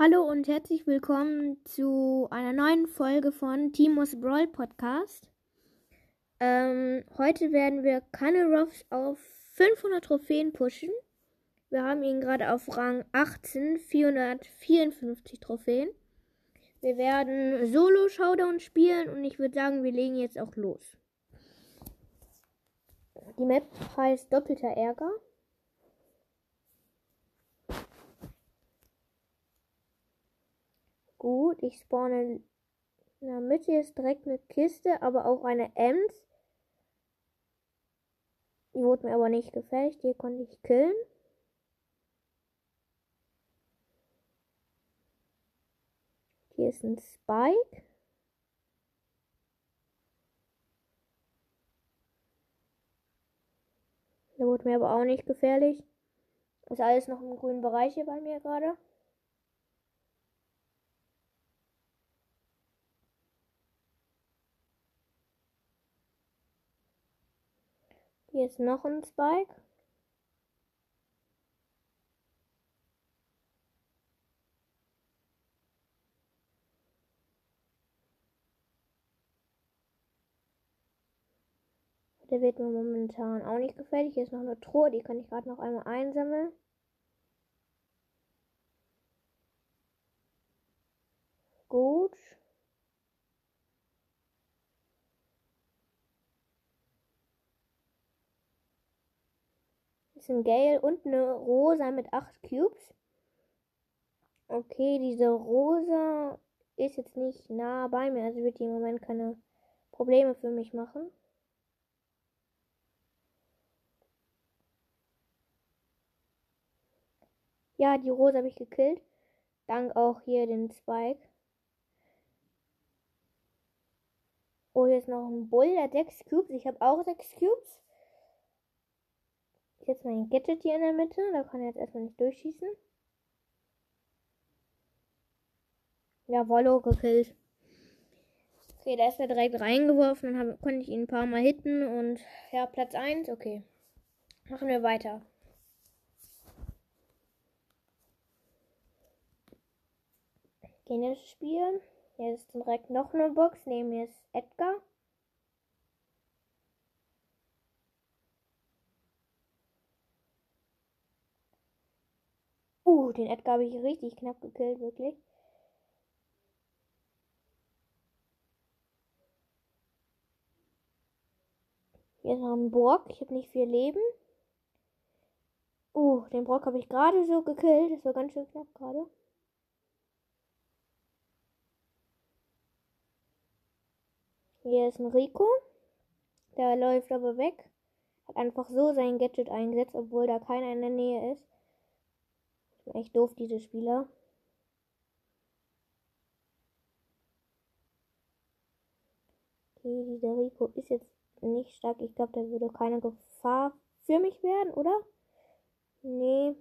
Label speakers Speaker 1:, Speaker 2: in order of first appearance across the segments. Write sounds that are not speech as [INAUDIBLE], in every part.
Speaker 1: Hallo und herzlich willkommen zu einer neuen Folge von Timos Brawl Podcast. Ähm, heute werden wir Kaneroffs auf 500 Trophäen pushen. Wir haben ihn gerade auf Rang 18, 454 Trophäen. Wir werden Solo-Showdown spielen und ich würde sagen, wir legen jetzt auch los. Die Map heißt Doppelter Ärger. Gut, ich spawne in der Mitte ist direkt eine Kiste, aber auch eine Ems. Die wurde mir aber nicht gefällig, die konnte ich killen. Hier ist ein Spike. Der wurde mir aber auch nicht gefährlich. Ist alles noch im grünen Bereich hier bei mir gerade. Hier ist noch ein Spike. Der wird mir momentan auch nicht gefällig. Hier ist noch eine Truhe, die kann ich gerade noch einmal einsammeln. Gut. Ist ein Gale und eine Rosa mit 8 Cubes. Okay, diese Rosa ist jetzt nicht nah bei mir, also wird die im Moment keine Probleme für mich machen. Ja, die Rose habe ich gekillt. Dank auch hier den Spike. Oh, hier ist noch ein Bull, der hat 6 Cubes. Ich habe auch 6 Cubes. Jetzt mein Gadget hier in der Mitte. Da kann er jetzt erstmal nicht durchschießen. Ja, Wollo gekillt. Okay, da ist er direkt reingeworfen. Dann hab, konnte ich ihn ein paar Mal hitten. Und ja, Platz 1. Okay. Machen wir weiter. Gehen wir spielen. Jetzt ist direkt noch eine Box. Mir ist Edgar. Uh, den Edgar habe ich richtig knapp gekillt, wirklich. Ist noch ein Brock. Ich habe nicht viel Leben. Uh, den Brock habe ich gerade so gekillt. Das war ganz schön knapp gerade. Hier ist ein Rico. Der läuft aber weg. Hat einfach so sein Gadget eingesetzt, obwohl da keiner in der Nähe ist. Echt doof, diese Spieler. Okay, dieser Rico ist jetzt nicht stark. Ich glaube, der würde keine Gefahr für mich werden, oder? Nee.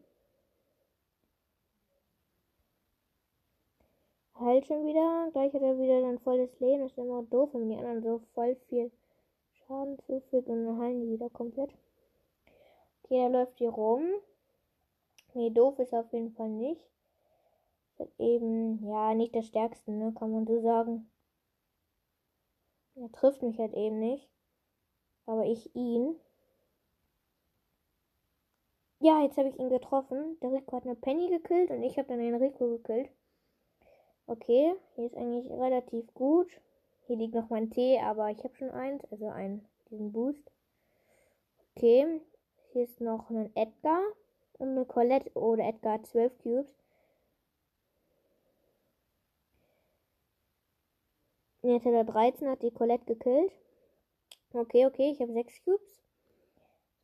Speaker 1: Halt schon wieder. Gleich hat er wieder dann volles Leben. Das ist immer doof, wenn die anderen so voll viel Schaden zufügt und dann heilen die wieder komplett. Okay, er läuft hier rum. Nee, doof ist auf jeden Fall nicht. Eben, ja, nicht der stärkste, ne, kann man so sagen. Er trifft mich halt eben nicht. Aber ich ihn. Ja, jetzt habe ich ihn getroffen. Der Rico hat eine Penny gekillt und ich habe dann den Rico gekillt. Okay, hier ist eigentlich relativ gut. Hier liegt noch mein Tee, aber ich habe schon eins, also einen, diesen Boost. Okay, hier ist noch ein Edgar und eine Colette oder Edgar 12 Cubes. Jetzt hat er 13, hat die Colette gekillt. Okay, okay, ich habe 6 Cubes.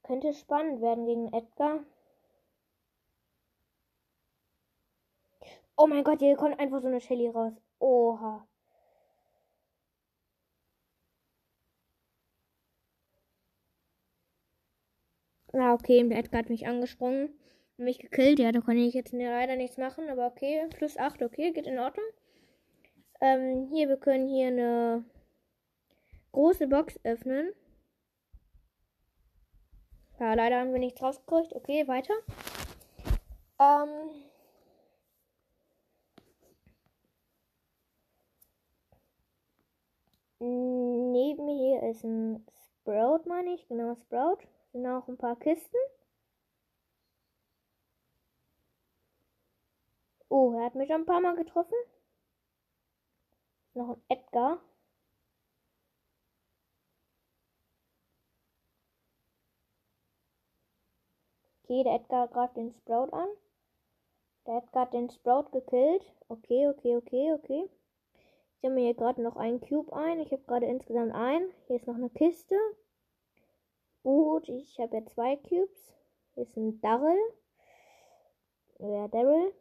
Speaker 1: Könnte spannend werden gegen Edgar. Oh mein Gott, hier kommt einfach so eine Shelly raus. Oha. Ah, okay, Edgar hat mich angesprungen mich gekillt. Ja, da konnte ich jetzt ne, leider nichts machen, aber okay. Plus 8, okay, geht in Ordnung. Ähm, hier, wir können hier eine große Box öffnen. Ja, leider haben wir nichts rausgekriegt. Okay, weiter. Ähm. Neben mir hier ist ein Sprout, meine ich. Genau, Sprout. Sind auch ein paar Kisten. Oh, er hat mich schon ein paar Mal getroffen. Noch ein Edgar. Okay, der Edgar greift den Sprout an. Der Edgar hat den Sprout gekillt. Okay, okay, okay, okay. Ich sammle hier gerade noch einen Cube ein. Ich habe gerade insgesamt einen. Hier ist noch eine Kiste. Gut, ich habe ja zwei Cubes. Hier ist ein Darrell. Ja, Daryl.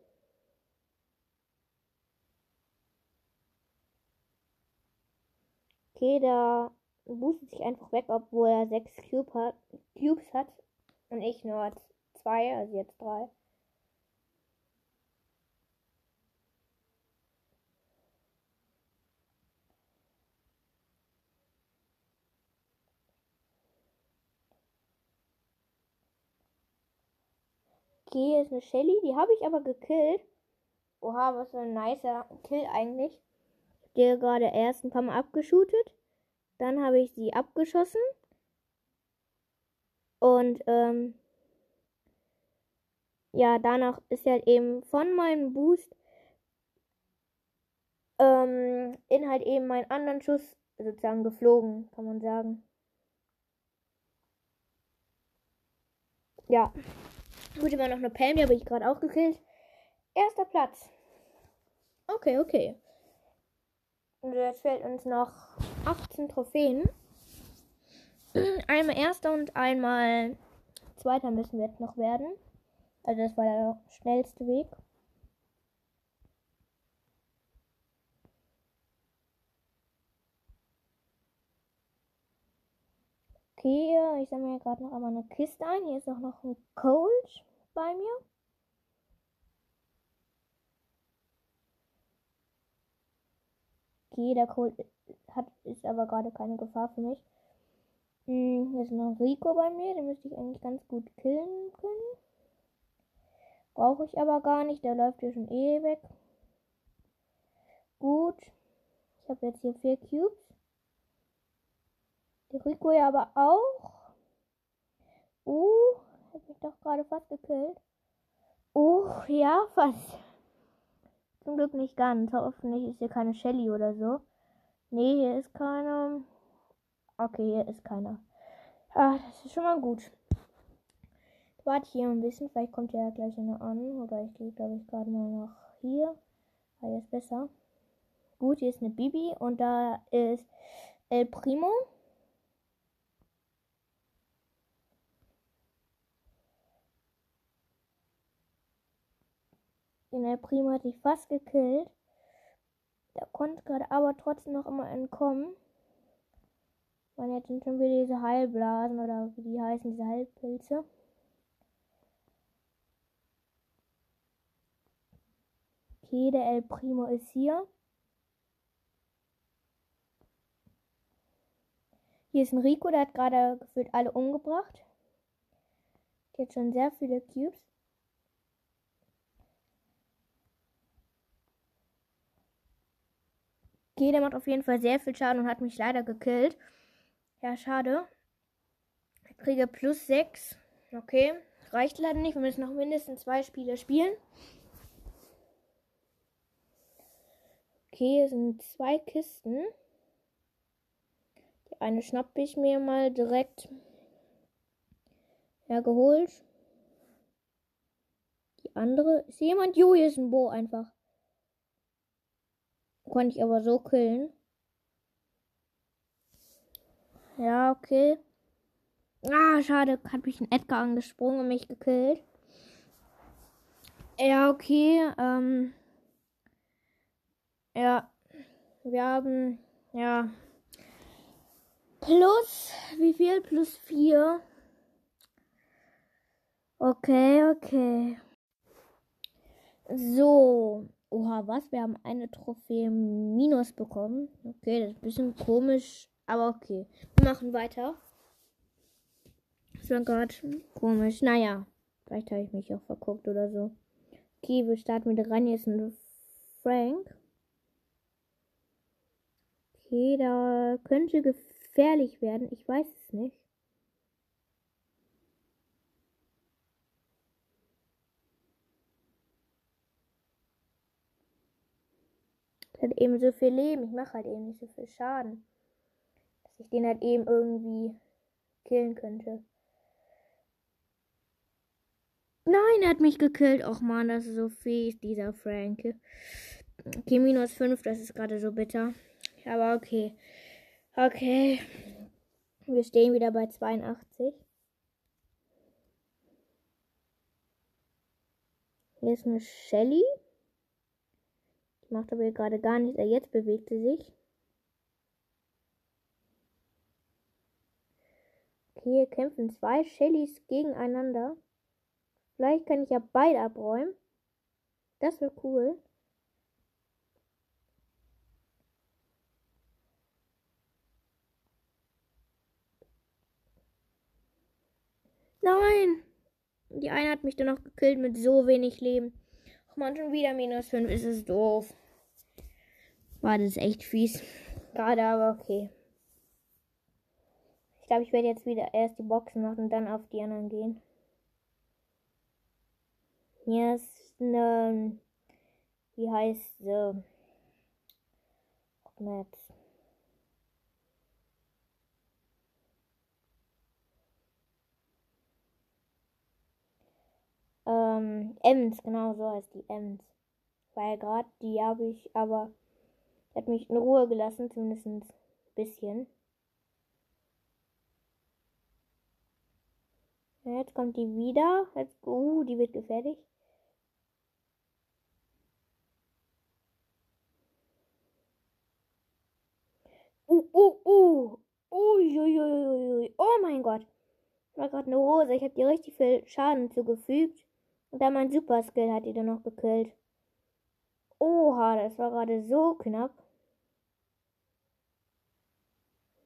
Speaker 1: Okay, da boostet sich einfach weg, obwohl er sechs Cube hat, Cubes hat. Und ich nur zwei, also jetzt drei. Okay, ist eine Shelly, die habe ich aber gekillt. Oha, was für ein nicer Kill eigentlich. Die gerade erst ein paar Mal abgeschootet. Dann habe ich sie abgeschossen. Und ähm, ja, danach ist halt eben von meinem Boost ähm, in halt eben meinen anderen Schuss sozusagen geflogen, kann man sagen. Ja. Gut, immer noch eine Pam, die habe ich gerade auch gekillt. Erster Platz. Okay, okay. Und jetzt fehlt uns noch 18 Trophäen. [CLEARS THROAT] Einmal erster und einmal zweiter müssen wir jetzt noch werden. Also das war der schnellste Weg. Okay, ich sammle mir gerade noch einmal eine Kiste ein. Hier ist auch noch ein Cold bei mir. Okay, der Cold hat, ist aber gerade keine Gefahr für mich. Hm, hier ist noch Rico bei mir. Den müsste ich eigentlich ganz gut killen können. Brauche ich aber gar nicht. Der läuft hier schon eh weg. Gut. Ich habe jetzt hier vier Cubes. Die Rico ja aber auch. Uh, hat mich doch gerade fast gekillt. Uh, ja, fast. Zum Glück nicht ganz. Hoffentlich ist hier keine Shelly oder so. Nee, hier ist keine. Okay, hier ist keiner. Ah, das ist schon mal gut. Warte hier ein bisschen. Vielleicht kommt ja gleich einer an. Oder ich gehe, glaube ich, gerade mal nach hier. Ah, hier ist besser. Gut, hier ist eine Bibi. Und da ist El Primo. Den El Primo hatte ich fast gekillt. Der konnte gerade aber trotzdem noch immer entkommen. Man jetzt sind schon wieder diese Heilblasen oder wie die heißen, diese Heilpilze. Okay, der El Primo ist hier. Hier ist ein Rico, der hat gerade gefühlt alle umgebracht. Der hat schon sehr viele Cubes. Okay, der macht auf jeden Fall sehr viel Schaden und hat mich leider gekillt. Ja, schade. Ich kriege plus 6. Okay. Reicht leider nicht. Wir müssen noch mindestens zwei Spiele spielen. Okay, hier sind zwei Kisten. Die eine schnappe ich mir mal direkt hergeholt. Die andere. Ist jemand? Jo, hier ist ein Bo einfach. Konnte ich aber so killen. Ja, okay. Ah, schade. Hat mich ein Edgar angesprungen und mich gekillt. Ja, okay. Ähm. Ja. Wir haben. Ja. Plus. Wie viel? Plus 4. Okay, okay. So. Oha, was? Wir haben eine Trophäe minus bekommen. Okay, das ist ein bisschen komisch, aber okay. Wir machen weiter. Das war gerade komisch. Naja, vielleicht habe ich mich auch verguckt oder so. Okay, wir starten mit rein. Hier ist ein Frank. Okay, da könnte gefährlich werden. Ich weiß es nicht. Hat eben so viel Leben. Ich mache halt eben nicht so viel Schaden. Dass ich den halt eben irgendwie killen könnte. Nein, er hat mich gekillt. Och man, das ist so fies, dieser Frank. Okay, minus 5, das ist gerade so bitter. Aber okay. Okay. Wir stehen wieder bei 82. Hier ist eine Shelly. Macht aber gerade gar nichts. Jetzt bewegt sie sich. Hier kämpfen zwei Shellys gegeneinander. Vielleicht kann ich ja beide abräumen. Das wäre cool. Nein! Die eine hat mich dann noch gekillt mit so wenig Leben. Ach man, schon wieder minus 5. Ist es doof. War das echt fies. Gerade aber okay. Ich glaube, ich werde jetzt wieder erst die Boxen machen und dann auf die anderen gehen. Hier ist eine. Wie heißt sie? Maps. Ähm, Ems, genau so heißt die Ems. Weil gerade die habe ich, aber hat mich in Ruhe gelassen, zumindest ein bisschen. Jetzt kommt die wieder. Jetzt, uh, die wird gefährlich. Uh, uh, uh. Uiuiuiui. Oh mein Gott. War gerade eine Rose. Ich habe dir richtig viel Schaden zugefügt. Und dann mein Super Skill hat die dann noch gekillt. Oha, das war gerade so knapp.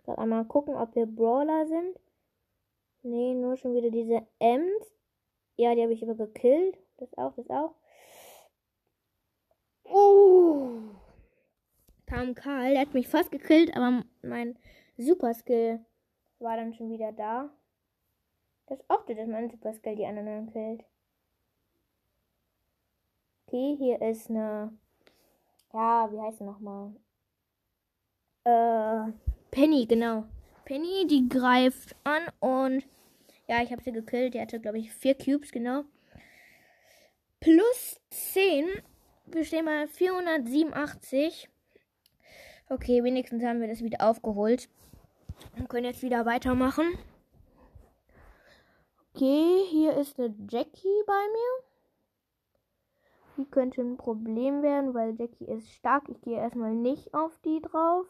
Speaker 1: Gerade einmal gucken, ob wir Brawler sind. Nee, nur schon wieder diese Ems. Ja, die habe ich aber gekillt. Das auch, das auch. Oh. Kam Karl, der hat mich fast gekillt, aber mein Super Skill war dann schon wieder da. Das ist oft, dass mein Super Skill die anderen killt. Okay, hier ist eine. Ja, wie heißt sie nochmal? Äh, Penny, genau. Penny, die greift an und. Ja, ich habe sie gekillt. Die hatte, glaube ich, vier Cubes, genau. Plus 10. Wir stehen bei 487. Okay, wenigstens haben wir das wieder aufgeholt. Und können jetzt wieder weitermachen. Okay, hier ist eine Jackie bei mir. Die könnte ein Problem werden, weil Jackie ist stark. Ich gehe erstmal nicht auf die drauf.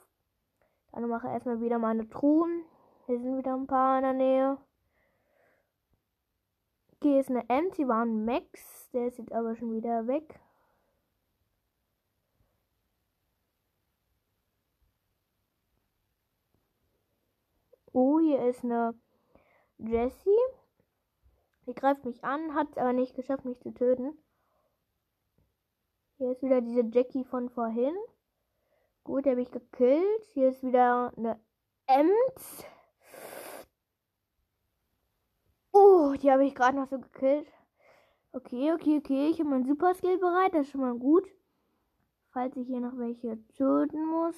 Speaker 1: Dann mache ich erstmal wieder meine Truhen. Hier sind wieder ein paar in der Nähe. Hier ist eine die war ein Max. Der ist jetzt aber schon wieder weg. Oh, hier ist eine Jessie. Die greift mich an, hat es aber nicht geschafft, mich zu töten. Hier ist wieder diese Jackie von vorhin. Gut, die habe ich gekillt. Hier ist wieder eine Ems. Oh, die habe ich gerade noch so gekillt. Okay, okay, okay. Ich habe mein Super Skill bereit. Das ist schon mal gut. Falls ich hier noch welche töten muss.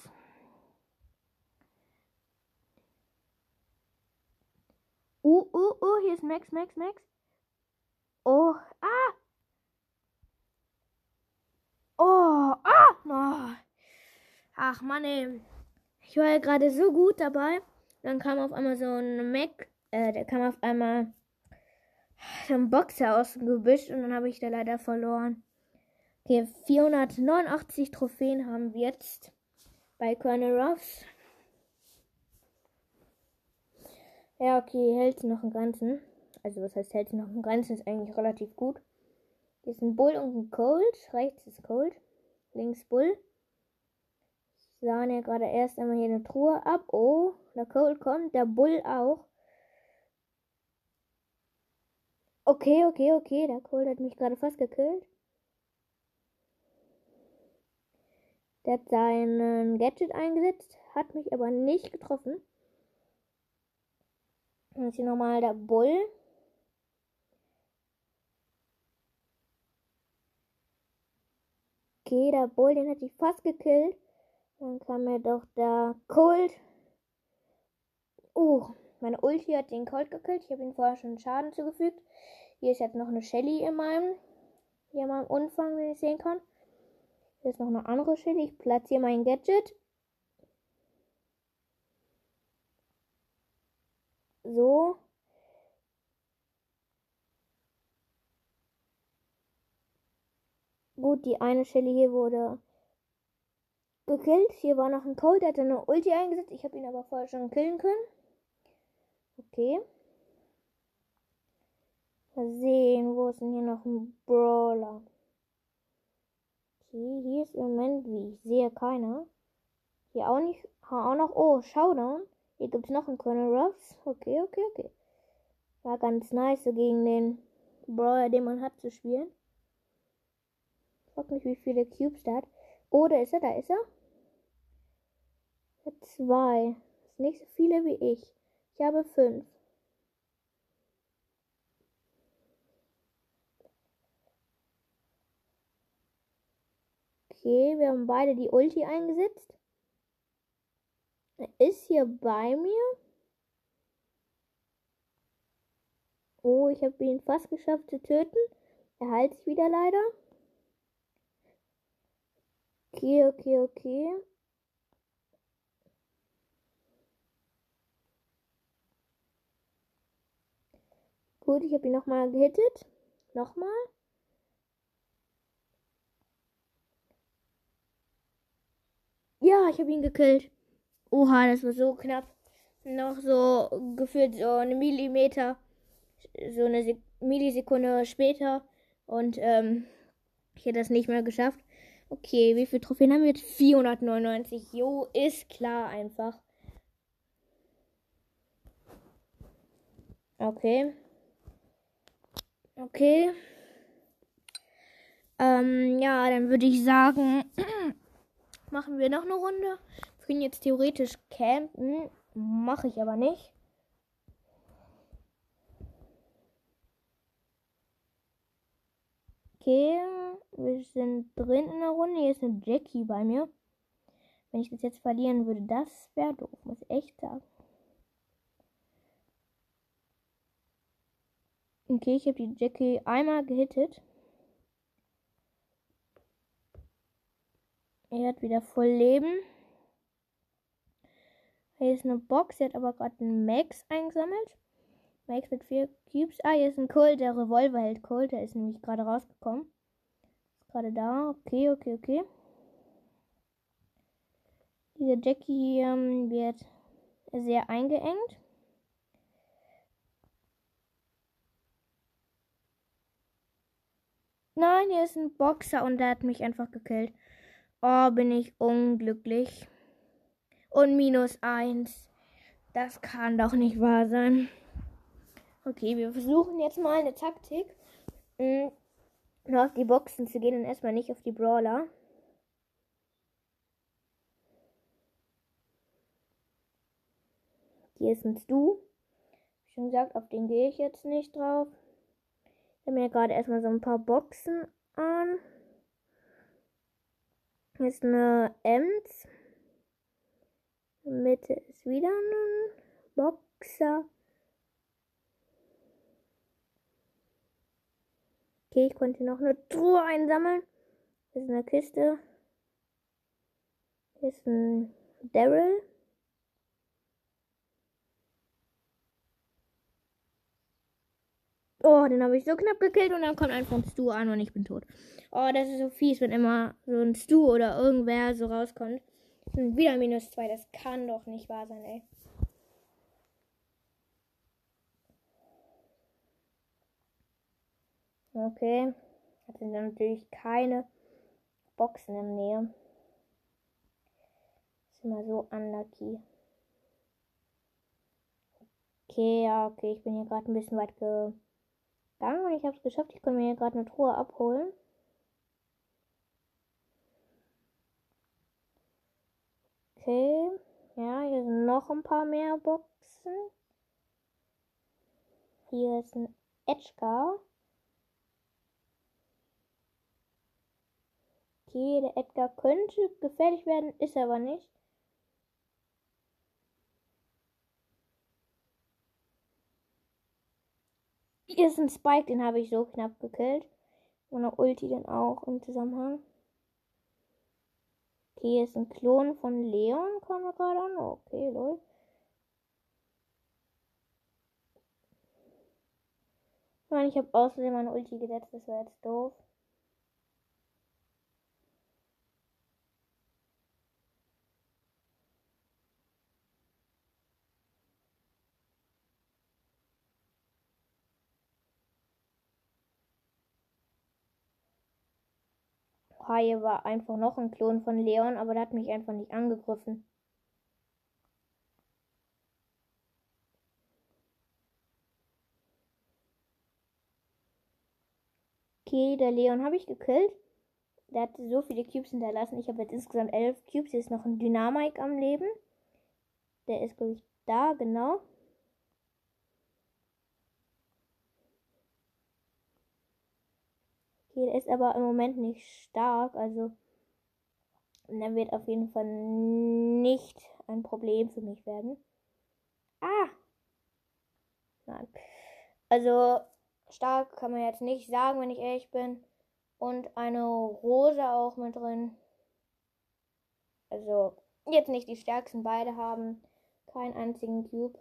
Speaker 1: Uh, uh, uh. Hier ist Max, Max, Max. Oh, ah. Oh, ah, oh. Ach Mann, ey. Ich war ja gerade so gut dabei. Dann kam auf einmal so ein Mac, äh, der kam auf einmal so ein Boxer aus dem Gebüsch und dann habe ich da leider verloren. Okay, 489 Trophäen haben wir jetzt bei Colonel Ruffs. Ja, okay, hält noch einen ganzen. Also, was heißt hält noch einen ganzen? Ist eigentlich relativ gut. Hier ist ein Bull und ein Cold. Rechts ist Cold. Links Bull. Ich sah ja gerade erst einmal hier eine Truhe ab. Oh, der Cold kommt. Der Bull auch. Okay, okay, okay. Der Cold hat mich gerade fast gekillt. Der hat seinen Gadget eingesetzt, hat mich aber nicht getroffen. Jetzt hier nochmal der Bull. Okay, der Bull, den hätte ich fast gekillt. Dann kam mir doch der Colt. Uh, meine Ulti hat den Colt gekillt. Ich habe ihm vorher schon Schaden zugefügt. Hier ist jetzt noch eine Shelly in meinem, hier in meinem Umfang, wenn ich sehen kann. Hier ist noch eine andere Shelly. Ich platziere mein Gadget. So. Gut, die eine Shelly hier wurde gekillt. Hier war noch ein Cold, der hat eine Ulti eingesetzt. Ich habe ihn aber vorher schon killen können. Okay. Mal sehen, wo ist denn hier noch ein Brawler? Okay, hier ist im Moment, wie ich sehe, keiner. Hier auch nicht, auch noch, oh, Showdown. Hier gibt es noch einen Colonel Ruffs. Okay, okay, okay. War ganz nice, so gegen den Brawler, den man hat, zu spielen. Frag mich, wie viele Cubes der hat. Oh, da ist er, da ist er. Hat zwei. Das sind nicht so viele wie ich. Ich habe fünf. Okay, wir haben beide die Ulti eingesetzt. Er ist hier bei mir. Oh, ich habe ihn fast geschafft zu töten. Er heilt sich wieder leider. Okay, okay, okay. Gut, ich habe ihn nochmal gehittet. Nochmal. Ja, ich habe ihn gekillt. Oha, das war so knapp. Noch so gefühlt so eine Millimeter, so eine Sek Millisekunde später. Und ähm, ich hätte das nicht mehr geschafft. Okay, wie viele Trophäen haben wir jetzt? 499. Jo, ist klar einfach. Okay. Okay. Ähm, ja, dann würde ich sagen, [CLEARS THROAT] machen wir noch eine Runde. Wir können jetzt theoretisch campen. Mache ich aber nicht. Okay, wir sind drin in der Runde. Hier ist eine Jackie bei mir. Wenn ich das jetzt verlieren würde, das wäre doof, muss ich echt sagen. Okay, ich habe die Jackie einmal gehittet. Er hat wieder voll Leben. Hier ist eine Box. Sie hat aber gerade einen Max eingesammelt. Max mit vier Cubes. Ah, hier ist ein Colt. Der Revolver hält Colt. Der ist nämlich gerade rausgekommen. Ist gerade da. Okay, okay, okay. Diese Jackie ähm, wird sehr eingeengt. Nein, hier ist ein Boxer und der hat mich einfach gekillt. Oh, bin ich unglücklich. Und minus eins. Das kann doch nicht wahr sein. Okay, wir versuchen jetzt mal eine Taktik. Mhm. Nur auf die Boxen zu gehen und erstmal nicht auf die Brawler. Hier ist ein Stu. Schon gesagt, auf den gehe ich jetzt nicht drauf. Ich habe mir gerade erstmal so ein paar Boxen an. Hier ist eine Ems. Mitte ist wieder ein Boxer. Okay, ich konnte noch eine Truhe einsammeln. Hier ist eine Kiste. Hier ist ein Daryl. Oh, den habe ich so knapp gekillt und dann kommt einfach ein Stu an und ich bin tot. Oh, das ist so fies, wenn immer so ein Stu oder irgendwer so rauskommt. Und wieder minus zwei, das kann doch nicht wahr sein, ey. Okay. Jetzt sind natürlich keine Boxen in der Nähe. Ist immer so unlucky. Okay, ja, okay, ich bin hier gerade ein bisschen weit ge und ich habe es geschafft. Ich konnte mir hier gerade eine Truhe abholen. Okay. Ja, hier sind noch ein paar mehr Boxen. Hier ist ein Edgar. Okay, der Edgar könnte gefährlich werden, ist aber nicht. Hier ist ein Spike, den habe ich so knapp gekillt. Und eine Ulti dann auch im Zusammenhang. Okay, hier ist ein Klon von Leon, kam er gerade an. Okay, lol. Ich meine, ich habe außerdem meine Ulti gesetzt, das wäre jetzt doof. Haie war einfach noch ein Klon von Leon, aber der hat mich einfach nicht angegriffen. Okay, der Leon habe ich gekillt. Der hat so viele Cubes hinterlassen. Ich habe jetzt insgesamt elf Cubes. Hier ist noch ein Dynamik am Leben. Der ist, glaube ich, da, genau. Der ist aber im Moment nicht stark. Also, der wird auf jeden Fall nicht ein Problem für mich werden. Ah! Nein. Also, stark kann man jetzt nicht sagen, wenn ich ehrlich bin. Und eine Rose auch mit drin. Also, jetzt nicht die stärksten. Beide haben keinen einzigen Cube.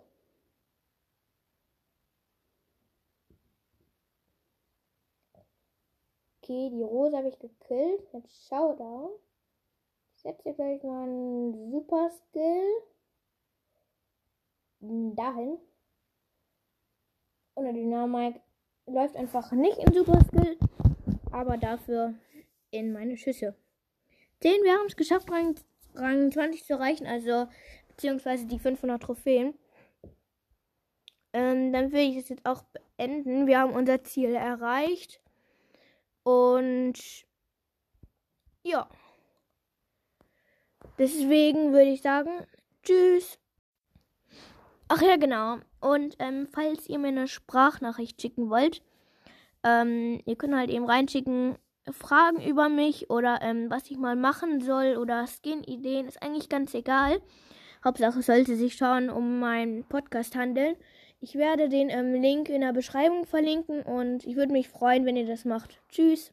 Speaker 1: Okay, die Rose habe ich gekillt. Jetzt Showdown. Ich setze gleich mal einen Super Skill dahin. Und der Dynamik läuft einfach nicht in Super Skill, aber dafür in meine Schüsse. 10, wir haben es geschafft, Rang, Rang 20 zu erreichen, also beziehungsweise die 500 Trophäen. Ähm, dann will ich es jetzt auch beenden. Wir haben unser Ziel erreicht. Und ja. Deswegen würde ich sagen, tschüss. Ach ja, genau. Und ähm, falls ihr mir eine Sprachnachricht schicken wollt, ähm, ihr könnt halt eben reinschicken, Fragen über mich oder ähm, was ich mal machen soll oder Skin-Ideen, ist eigentlich ganz egal. Hauptsache es sollte sich schon um meinen Podcast handeln. Ich werde den ähm, Link in der Beschreibung verlinken und ich würde mich freuen, wenn ihr das macht. Tschüss.